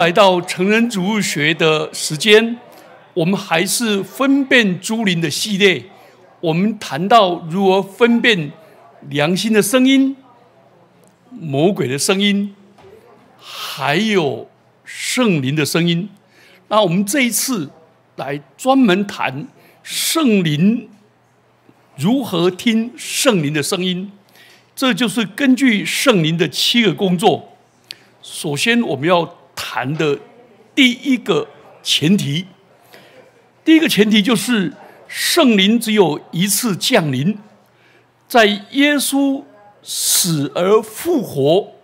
来到成人主物学的时间，我们还是分辨诸灵的系列。我们谈到如何分辨良心的声音、魔鬼的声音，还有圣灵的声音。那我们这一次来专门谈圣灵如何听圣灵的声音。这就是根据圣灵的七个工作。首先，我们要谈的第一个前提，第一个前提就是圣灵只有一次降临，在耶稣死而复活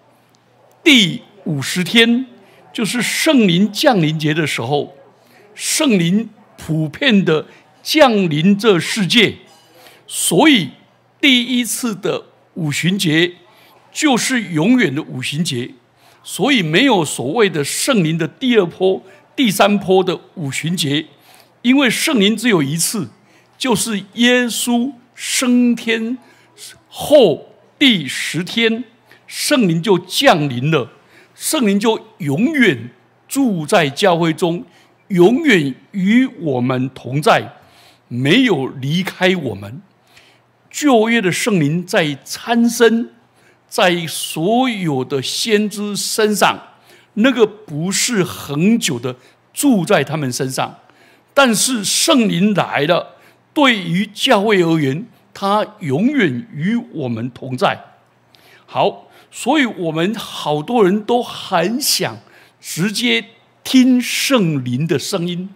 第五十天，就是圣灵降临节的时候，圣灵普遍的降临这世界，所以第一次的五旬节就是永远的五旬节。所以没有所谓的圣灵的第二波、第三波的五旬节，因为圣灵只有一次，就是耶稣升天后第十天，圣灵就降临了，圣灵就永远住在教会中，永远与我们同在，没有离开我们。旧约的圣灵在参生。在所有的先知身上，那个不是恒久的住在他们身上，但是圣灵来了，对于教会而言，他永远与我们同在。好，所以我们好多人都很想直接听圣灵的声音。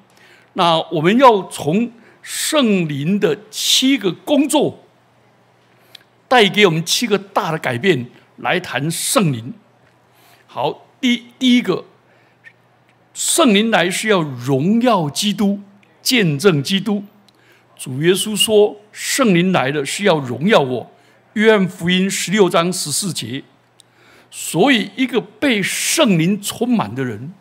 那我们要从圣灵的七个工作。带给我们七个大的改变，来谈圣灵。好，第第一个，圣灵来是要荣耀基督，见证基督。主耶稣说，圣灵来了是要荣耀我。约翰福音十六章十四节。所以，一个被圣灵充满的人，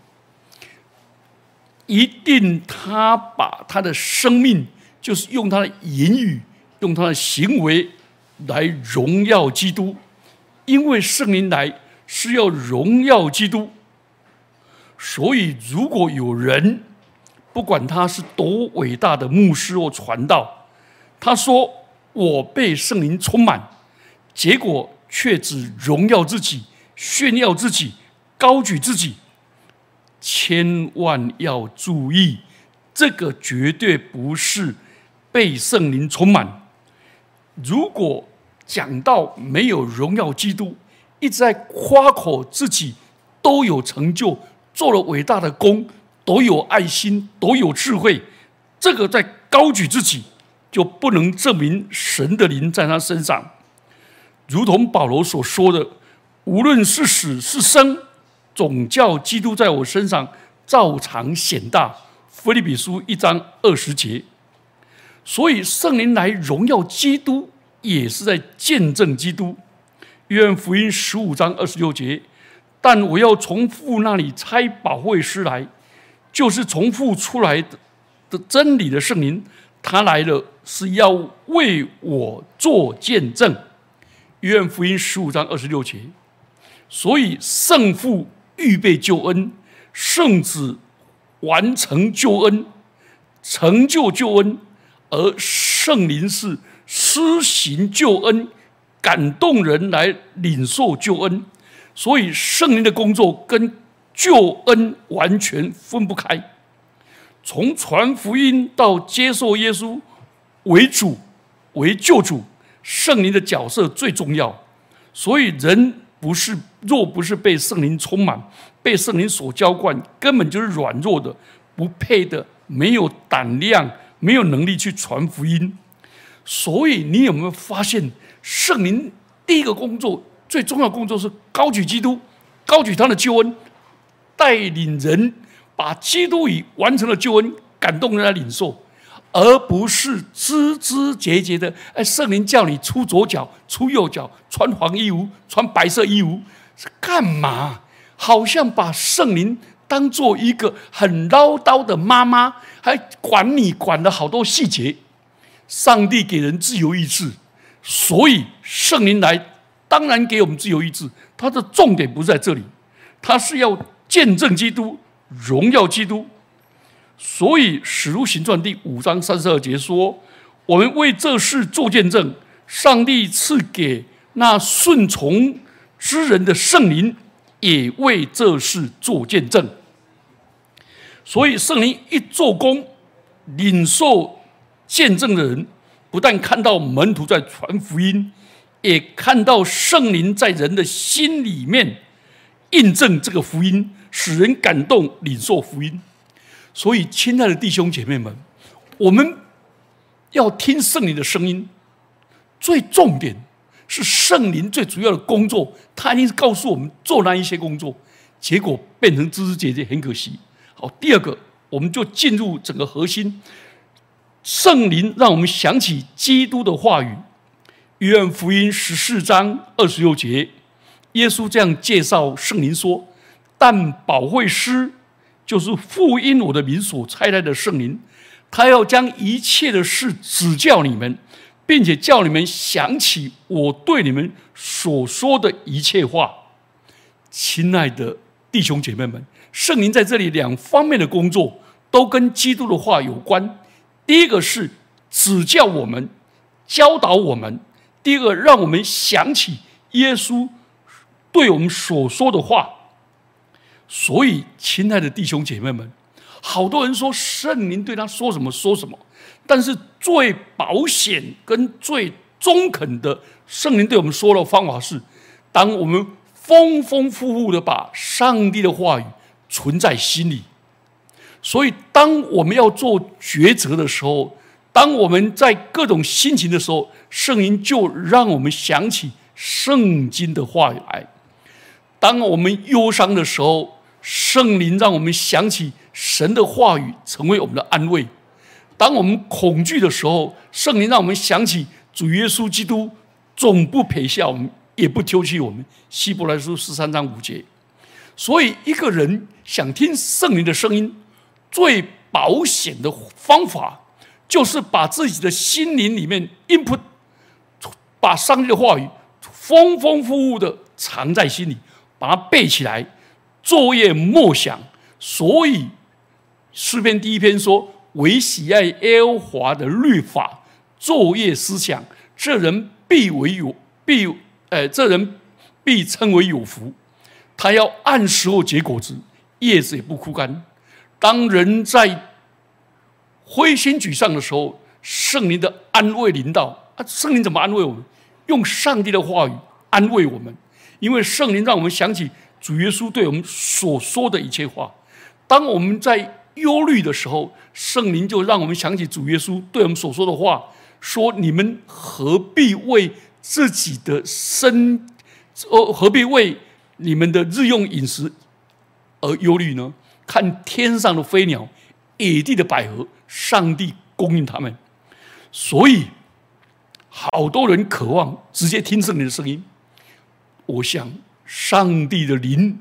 一定他把他的生命，就是用他的言语，用他的行为。来荣耀基督，因为圣灵来是要荣耀基督，所以如果有人不管他是多伟大的牧师或传道，他说我被圣灵充满，结果却只荣耀自己、炫耀自己、高举自己，千万要注意，这个绝对不是被圣灵充满。如果讲到没有荣耀基督，一直在夸口自己都有成就，做了伟大的功，都有爱心，都有智慧，这个在高举自己，就不能证明神的灵在他身上。如同保罗所说的：“无论是死是生，总叫基督在我身上照常显大。”菲利比书一章二十节。所以圣灵来荣耀基督。也是在见证基督。约翰福音十五章二十六节，但我要从父那里差保惠师来，就是从父出来的的真理的圣灵，他来了是要为我做见证。约翰福音十五章二十六节，所以圣父预备救恩，圣子完成救恩，成就救恩，而圣灵是。施行救恩，感动人来领受救恩，所以圣灵的工作跟救恩完全分不开。从传福音到接受耶稣为主为救主，圣灵的角色最重要。所以人不是若不是被圣灵充满，被圣灵所浇灌，根本就是软弱的，不配的，没有胆量，没有能力去传福音。所以，你有没有发现，圣灵第一个工作、最重要的工作是高举基督，高举他的救恩，带领人把基督已完成了救恩感动人来领受，而不是枝枝节节的。哎，圣灵叫你出左脚、出右脚，穿黄衣服、穿白色衣服，是干嘛？好像把圣灵当做一个很唠叨的妈妈，还管你管了好多细节。上帝给人自由意志，所以圣灵来，当然给我们自由意志。它的重点不在这里，它是要见证基督，荣耀基督。所以《使徒行传》第五章三十二节说：“我们为这事做见证，上帝赐给那顺从之人的圣灵，也为这事做见证。”所以圣灵一做工，领受见证的人，不但看到门徒在传福音，也看到圣灵在人的心里面印证这个福音，使人感动领受福音。所以，亲爱的弟兄姐妹们，我们要听圣灵的声音。最重点是圣灵最主要的工作，他一定是告诉我们做那一些工作，结果变成枝枝节节，很可惜。好，第二个，我们就进入整个核心。圣灵让我们想起基督的话语，约翰福音十四章二十六节，耶稣这样介绍圣灵说：“但保惠师。”就是父因我的名所差来的圣灵，他要将一切的事指教你们，并且叫你们想起我对你们所说的一切话。亲爱的弟兄姐妹们，圣灵在这里两方面的工作都跟基督的话有关。第一个是指教我们、教导我们；第二个让我们想起耶稣对我们所说的话。所以，亲爱的弟兄姐妹们，好多人说圣灵对他说什么说什么，但是最保险跟最中肯的圣灵对我们说的方法是：当我们丰丰富富的把上帝的话语存在心里。所以，当我们要做抉择的时候，当我们在各种心情的时候，圣灵就让我们想起圣经的话语来；当我们忧伤的时候，圣灵让我们想起神的话语，成为我们的安慰；当我们恐惧的时候，圣灵让我们想起主耶稣基督，总不撇下我们，也不丢弃我们。希伯来书十三章五节。所以，一个人想听圣灵的声音，最保险的方法，就是把自己的心灵里面 input，把上帝的话语丰丰富富的藏在心里，把它背起来。作业默想，所以诗篇第一篇说：“唯喜爱耶和华的律法，作业思想，这人必为有必，呃，这人必称为有福。他要按时候结果子，叶子也不枯干。当人在灰心沮丧的时候，圣灵的安慰临到啊！圣灵怎么安慰我们？用上帝的话语安慰我们，因为圣灵让我们想起。主耶稣对我们所说的一切话，当我们在忧虑的时候，圣灵就让我们想起主耶稣对我们所说的话：说你们何必为自己的身，呃，何必为你们的日用饮食而忧虑呢？看天上的飞鸟，野地的百合，上帝供应他们。所以，好多人渴望直接听圣灵的声音。我想。上帝的灵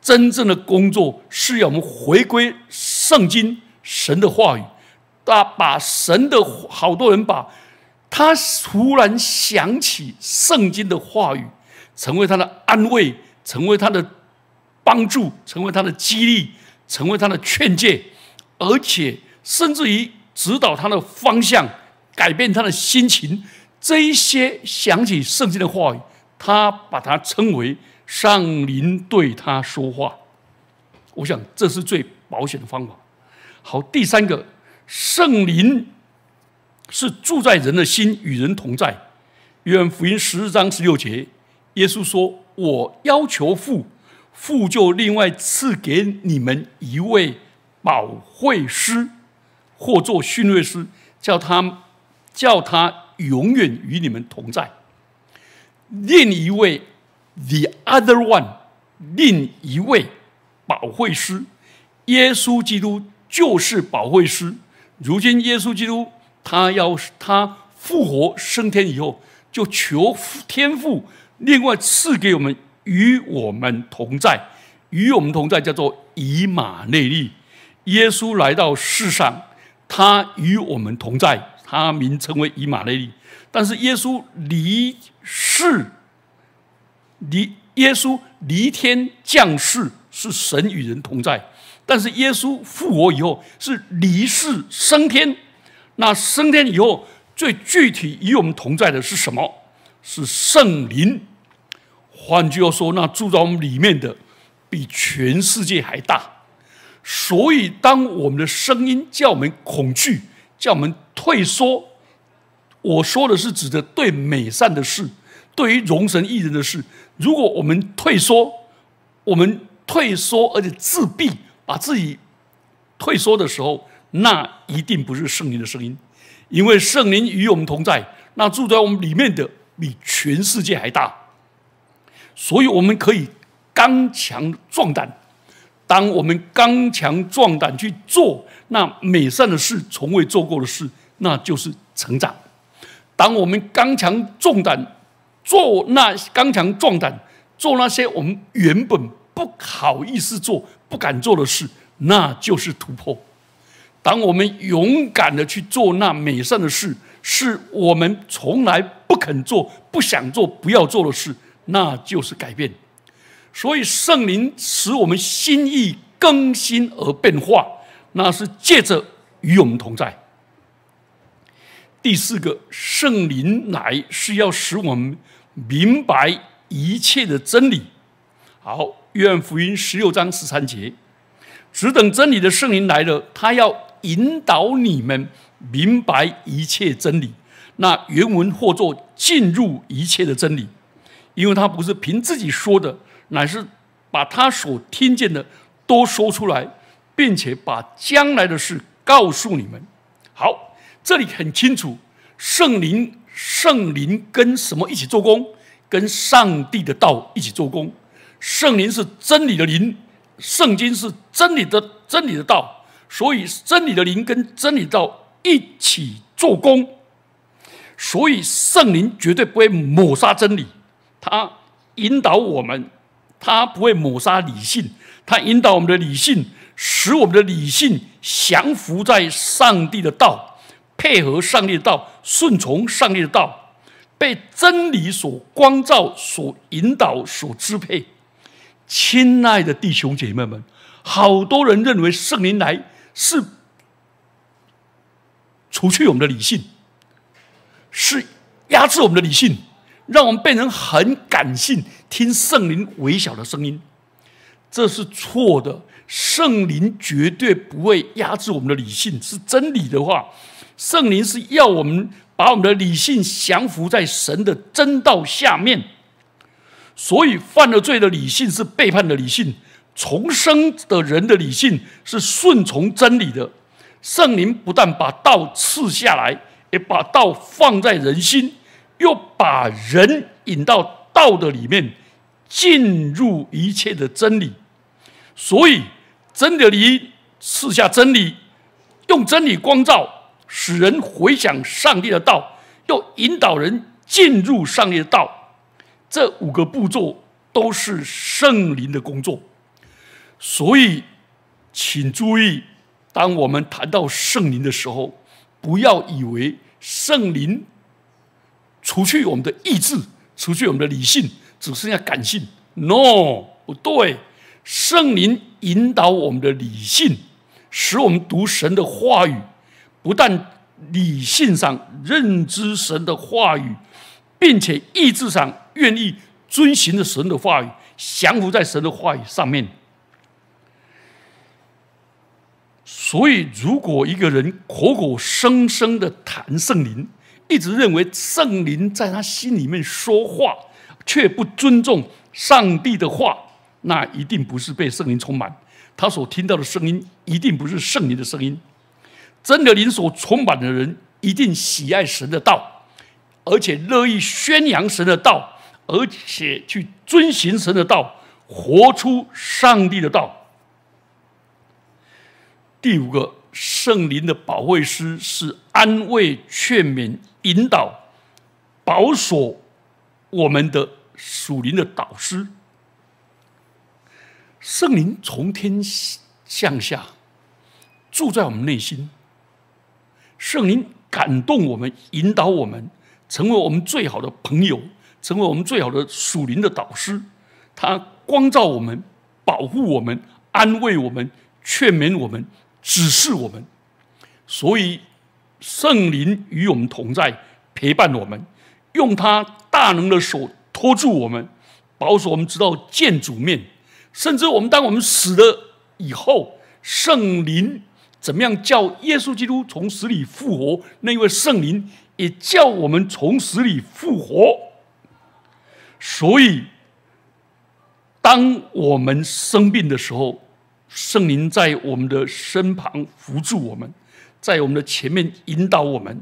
真正的工作是要我们回归圣经神的话语，大把神的好多人把他突然想起圣经的话语，成为他的安慰，成为他的帮助，成为他的激励，成为他的劝诫，而且甚至于指导他的方向，改变他的心情。这一些想起圣经的话语，他把它称为。上灵对他说话，我想这是最保险的方法。好，第三个，圣灵是住在人的心，与人同在。约翰福音十四章十六节，耶稣说：“我要求父，父就另外赐给你们一位保惠师，或做训诲师，叫他叫他永远与你们同在。另一位。” The other one，另一位保惠师，耶稣基督就是保惠师。如今耶稣基督他要他复活升天以后，就求天父另外赐给我们与我们同在，与我们同在叫做以马内利。耶稣来到世上，他与我们同在，他名称为以马内利。但是耶稣离世。离耶稣离天降世是神与人同在，但是耶稣复活以后是离世升天。那升天以后，最具体与我们同在的是什么？是圣灵。换句话说，那住在我们里面的比全世界还大。所以，当我们的声音叫我们恐惧，叫我们退缩，我说的是指的对美善的事，对于容神益人的事。如果我们退缩，我们退缩而且自闭，把自己退缩的时候，那一定不是圣灵的声音，因为圣灵与我们同在，那住在我们里面的比全世界还大，所以我们可以刚强壮胆。当我们刚强壮胆去做那美善的事，从未做过的事，那就是成长。当我们刚强壮胆做那刚强壮胆做那些我们原本不好意思做、不敢做的事，那就是突破。当我们勇敢的去做那美善的事，是我们从来不肯做、不想做、不要做的事，那就是改变。所以圣灵使我们心意更新而变化，那是借着与我们同在。第四个，圣灵来是要使我们明白一切的真理。好，约翰福音十六章十三节，只等真理的圣灵来了，他要引导你们明白一切真理。那原文或作进入一切的真理，因为他不是凭自己说的。乃是把他所听见的都说出来，并且把将来的事告诉你们。好，这里很清楚，圣灵圣灵跟什么一起做工？跟上帝的道一起做工。圣灵是真理的灵，圣经是真理的真理的道，所以真理的灵跟真理道一起做工。所以圣灵绝对不会抹杀真理，他引导我们。他不会抹杀理性，他引导我们的理性，使我们的理性降服在上帝的道，配合上帝的道，顺从上帝的道，被真理所光照、所引导、所支配。亲爱的弟兄姐妹们，好多人认为圣灵来是除去我们的理性，是压制我们的理性。让我们变成很感性，听圣灵微小的声音，这是错的。圣灵绝对不会压制我们的理性，是真理的话。圣灵是要我们把我们的理性降服在神的真道下面。所以犯了罪的理性是背叛的理性，重生的人的理性是顺从真理的。圣灵不但把道赐下来，也把道放在人心。又把人引到道的里面，进入一切的真理。所以，真的理赐下真理，用真理光照，使人回想上帝的道，又引导人进入上帝的道。这五个步骤都是圣灵的工作。所以，请注意，当我们谈到圣灵的时候，不要以为圣灵。除去我们的意志，除去我们的理性，只剩下感性。No，不对。圣灵引导我们的理性，使我们读神的话语，不但理性上认知神的话语，并且意志上愿意遵循着神的话语，降服在神的话语上面。所以，如果一个人口口声声的谈圣灵，一直认为圣灵在他心里面说话，却不尊重上帝的话，那一定不是被圣灵充满。他所听到的声音一定不是圣灵的声音。真的灵所充满的人，一定喜爱神的道，而且乐意宣扬神的道，而且去遵循神的道，活出上帝的道。第五个，圣灵的保卫师是安慰、劝勉。引导、保守我们的属灵的导师，圣灵从天向下住在我们内心，圣灵感动我们，引导我们，成为我们最好的朋友，成为我们最好的属灵的导师。他光照我们，保护我们，安慰我们，劝勉我们、指示我们。所以圣灵与我们同在，陪伴我们，用他大能的手托住我们，保守我们直到见主面。甚至我们当我们死了以后，圣灵怎么样叫耶稣基督从死里复活？那位圣灵也叫我们从死里复活。所以，当我们生病的时候，圣灵在我们的身旁扶助我们，在我们的前面引导我们，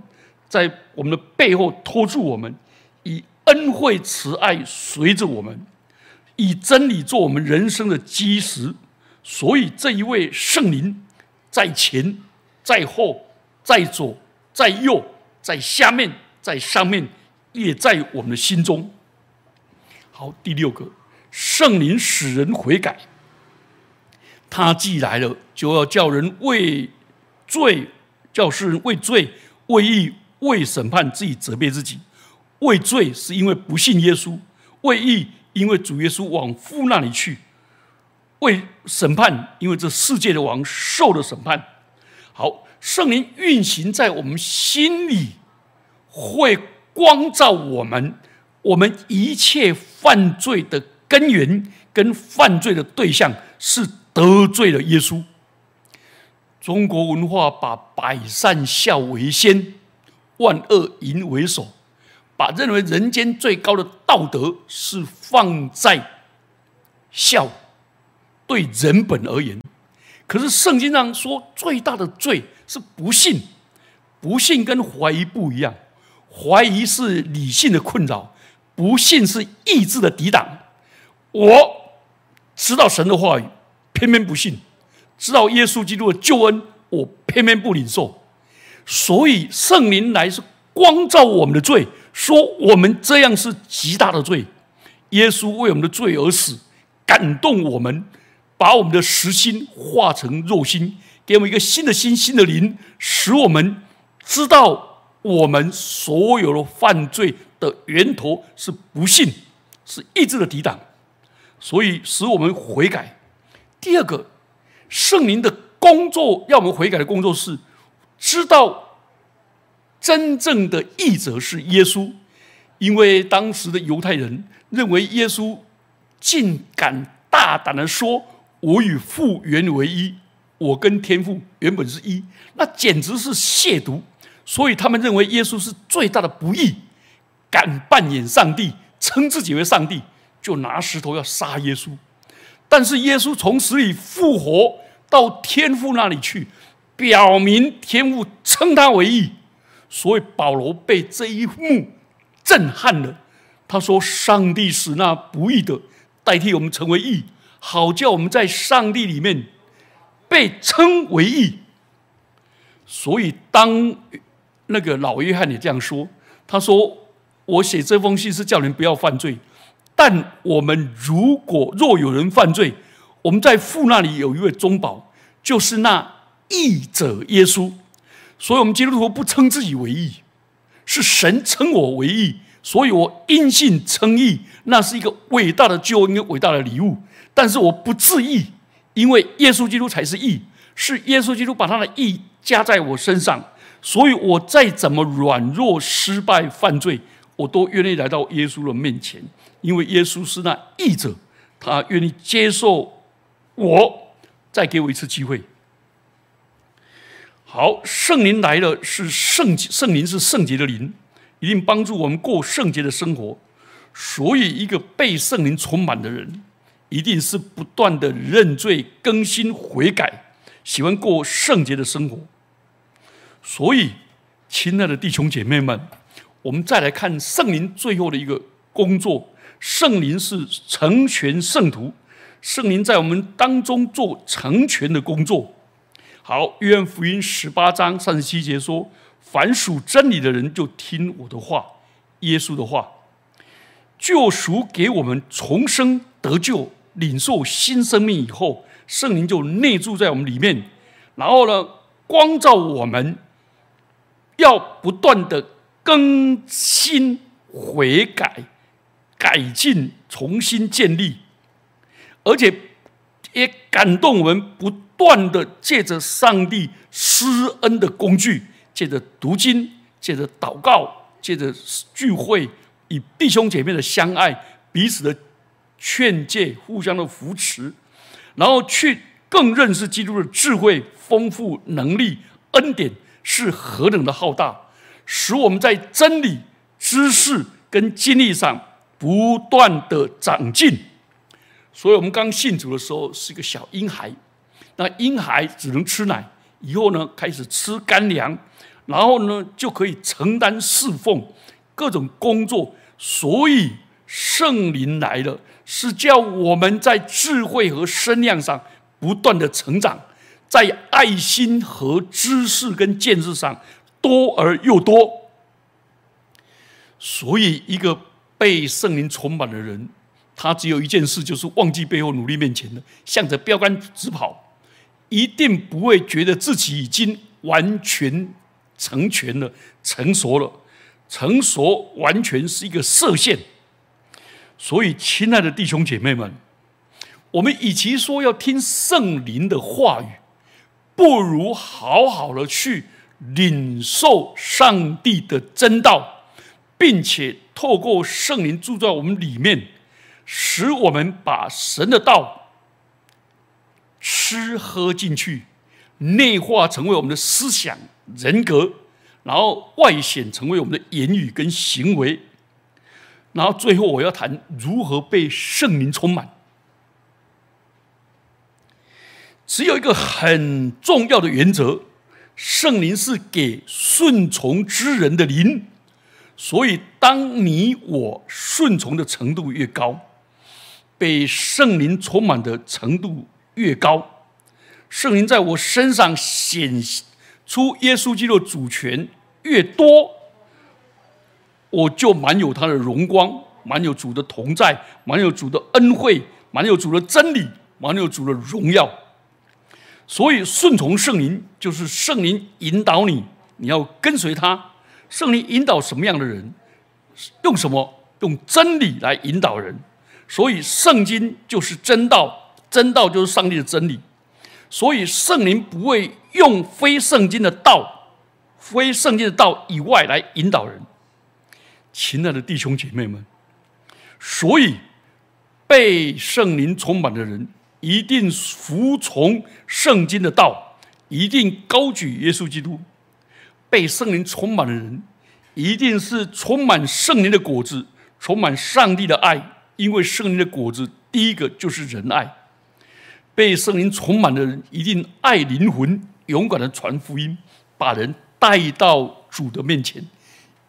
在我们的背后托住我们，以恩惠慈爱随着我们。以真理做我们人生的基石，所以这一位圣灵在前、在后、在左、在右、在下面、在上面，也在我们的心中。好，第六个，圣灵使人悔改。他既来了，就要叫人为罪，叫世人为罪、为义、为审判自己责备自己。为罪是因为不信耶稣，为义。因为主耶稣往父那里去为审判，因为这世界的王受了审判。好，圣灵运行在我们心里，会光照我们，我们一切犯罪的根源跟犯罪的对象是得罪了耶稣。中国文化把百善孝为先，万恶淫为首。把认为人间最高的道德是放在孝，对人本而言，可是圣经上说最大的罪是不信，不信跟怀疑不一样，怀疑是理性的困扰，不信是意志的抵挡。我知道神的话语，偏偏不信；知道耶稣基督的救恩，我偏偏不领受。所以圣灵来是光照我们的罪。说我们这样是极大的罪，耶稣为我们的罪而死，感动我们，把我们的实心化成肉心，给我们一个新的心、新的灵，使我们知道我们所有的犯罪的源头是不信，是意志的抵挡，所以使我们悔改。第二个，圣灵的工作要我们悔改的工作是知道。真正的义者是耶稣，因为当时的犹太人认为耶稣竟敢大胆的说：“我与父原为一，我跟天父原本是一。”那简直是亵渎，所以他们认为耶稣是最大的不义，敢扮演上帝，称自己为上帝，就拿石头要杀耶稣。但是耶稣从死里复活，到天父那里去，表明天父称他为义。所以保罗被这一幕震撼了。他说：“上帝使那不义的代替我们成为义，好叫我们在上帝里面被称为义。”所以当那个老约翰也这样说，他说：“我写这封信是叫人不要犯罪，但我们如果若有人犯罪，我们在父那里有一位中保，就是那义者耶稣。”所以，我们基督徒不称自己为义，是神称我为义，所以我因信称义，那是一个伟大的救恩，一个伟大的礼物。但是我不自义，因为耶稣基督才是义，是耶稣基督把他的义加在我身上，所以我再怎么软弱、失败、犯罪，我都愿意来到耶稣的面前，因为耶稣是那义者，他愿意接受我，再给我一次机会。好，圣灵来了，是圣圣灵是圣洁的灵，一定帮助我们过圣洁的生活。所以，一个被圣灵充满的人，一定是不断的认罪、更新、悔改，喜欢过圣洁的生活。所以，亲爱的弟兄姐妹们，我们再来看圣灵最后的一个工作。圣灵是成全圣徒，圣灵在我们当中做成全的工作。好，约翰福音十八章三十七节说：“凡属真理的人，就听我的话，耶稣的话，救赎给我们重生得救，领受新生命以后，圣灵就内住在我们里面，然后呢，光照我们，要不断的更新、悔改、改进、重新建立，而且也感动我们不。”断的借着上帝施恩的工具，借着读经，借着祷告，借着聚会，以弟兄姐妹的相爱，彼此的劝诫，互相的扶持，然后去更认识基督的智慧、丰富能力、恩典是何等的浩大，使我们在真理、知识跟经历上不断的长进。所以，我们刚信主的时候是一个小婴孩，那婴孩只能吃奶，以后呢开始吃干粮，然后呢就可以承担侍奉各种工作。所以，圣灵来了，是叫我们在智慧和身量上不断的成长，在爱心和知识跟见识上多而又多。所以，一个被圣灵充满的人。他只有一件事，就是忘记背后，努力面前的，向着标杆直跑，一定不会觉得自己已经完全成全了、成熟了。成熟完全是一个射线。所以，亲爱的弟兄姐妹们，我们与其说要听圣灵的话语，不如好好的去领受上帝的真道，并且透过圣灵住在我们里面。使我们把神的道吃喝进去，内化成为我们的思想人格，然后外显成为我们的言语跟行为，然后最后我要谈如何被圣灵充满。只有一个很重要的原则：圣灵是给顺从之人的灵，所以当你我顺从的程度越高。被圣灵充满的程度越高，圣灵在我身上显出耶稣基督主权越多，我就满有他的荣光，满有主的同在，满有主的恩惠，满有主的真理，满有主的荣耀。所以顺从圣灵，就是圣灵引导你，你要跟随他。圣灵引导什么样的人？用什么？用真理来引导人。所以，圣经就是真道，真道就是上帝的真理。所以，圣灵不会用非圣经的道、非圣经的道以外来引导人。亲爱的弟兄姐妹们，所以被圣灵充满的人，一定服从圣经的道，一定高举耶稣基督。被圣灵充满的人，一定是充满圣灵的果子，充满上帝的爱。因为圣灵的果子，第一个就是仁爱。被圣灵充满的人，一定爱灵魂，勇敢的传福音，把人带到主的面前。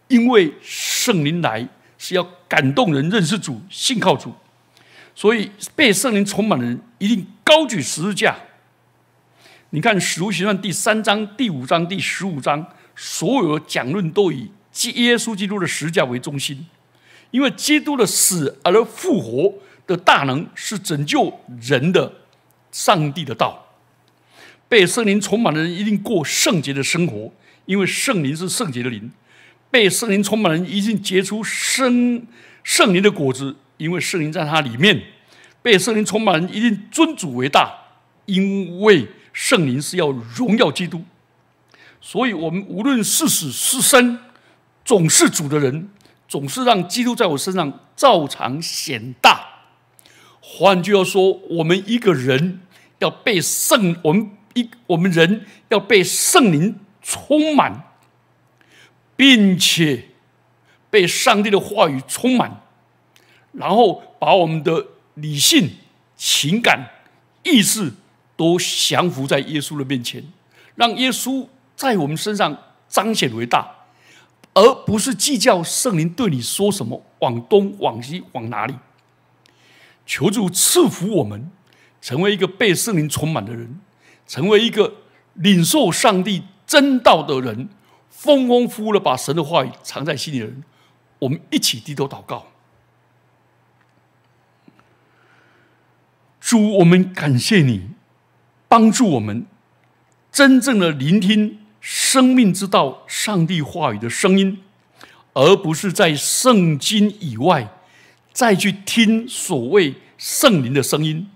因为圣灵来是要感动人认识主、信靠主，所以被圣灵充满的人，一定高举十字架。你看《使徒行传》第三章、第五章、第十五章，所有的讲论都以耶稣基督的十字架为中心。因为基督的死而复活的大能是拯救人的上帝的道，被圣灵充满的人一定过圣洁的生活，因为圣灵是圣洁的灵。被圣灵充满的人一定结出圣圣灵的果子，因为圣灵在他里面。被圣灵充满一定尊主为大，因为圣灵是要荣耀基督。所以，我们无论是死是生，总是主的人。总是让基督在我身上照常显大。换句话说，我们一个人要被圣，我们一我们人要被圣灵充满，并且被上帝的话语充满，然后把我们的理性、情感、意识都降服在耶稣的面前，让耶稣在我们身上彰显为大。而不是计较圣灵对你说什么，往东往西往哪里。求主赐福我们，成为一个被圣灵充满的人，成为一个领受上帝真道的人，丰丰富富的把神的话语藏在心里的人。我们一起低头祷告，主，我们感谢你，帮助我们真正的聆听。生命之道，上帝话语的声音，而不是在圣经以外再去听所谓圣灵的声音。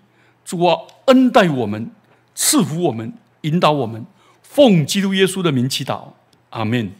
主啊，恩待我们，赐福我们，引导我们。奉基督耶稣的名祈祷，阿门。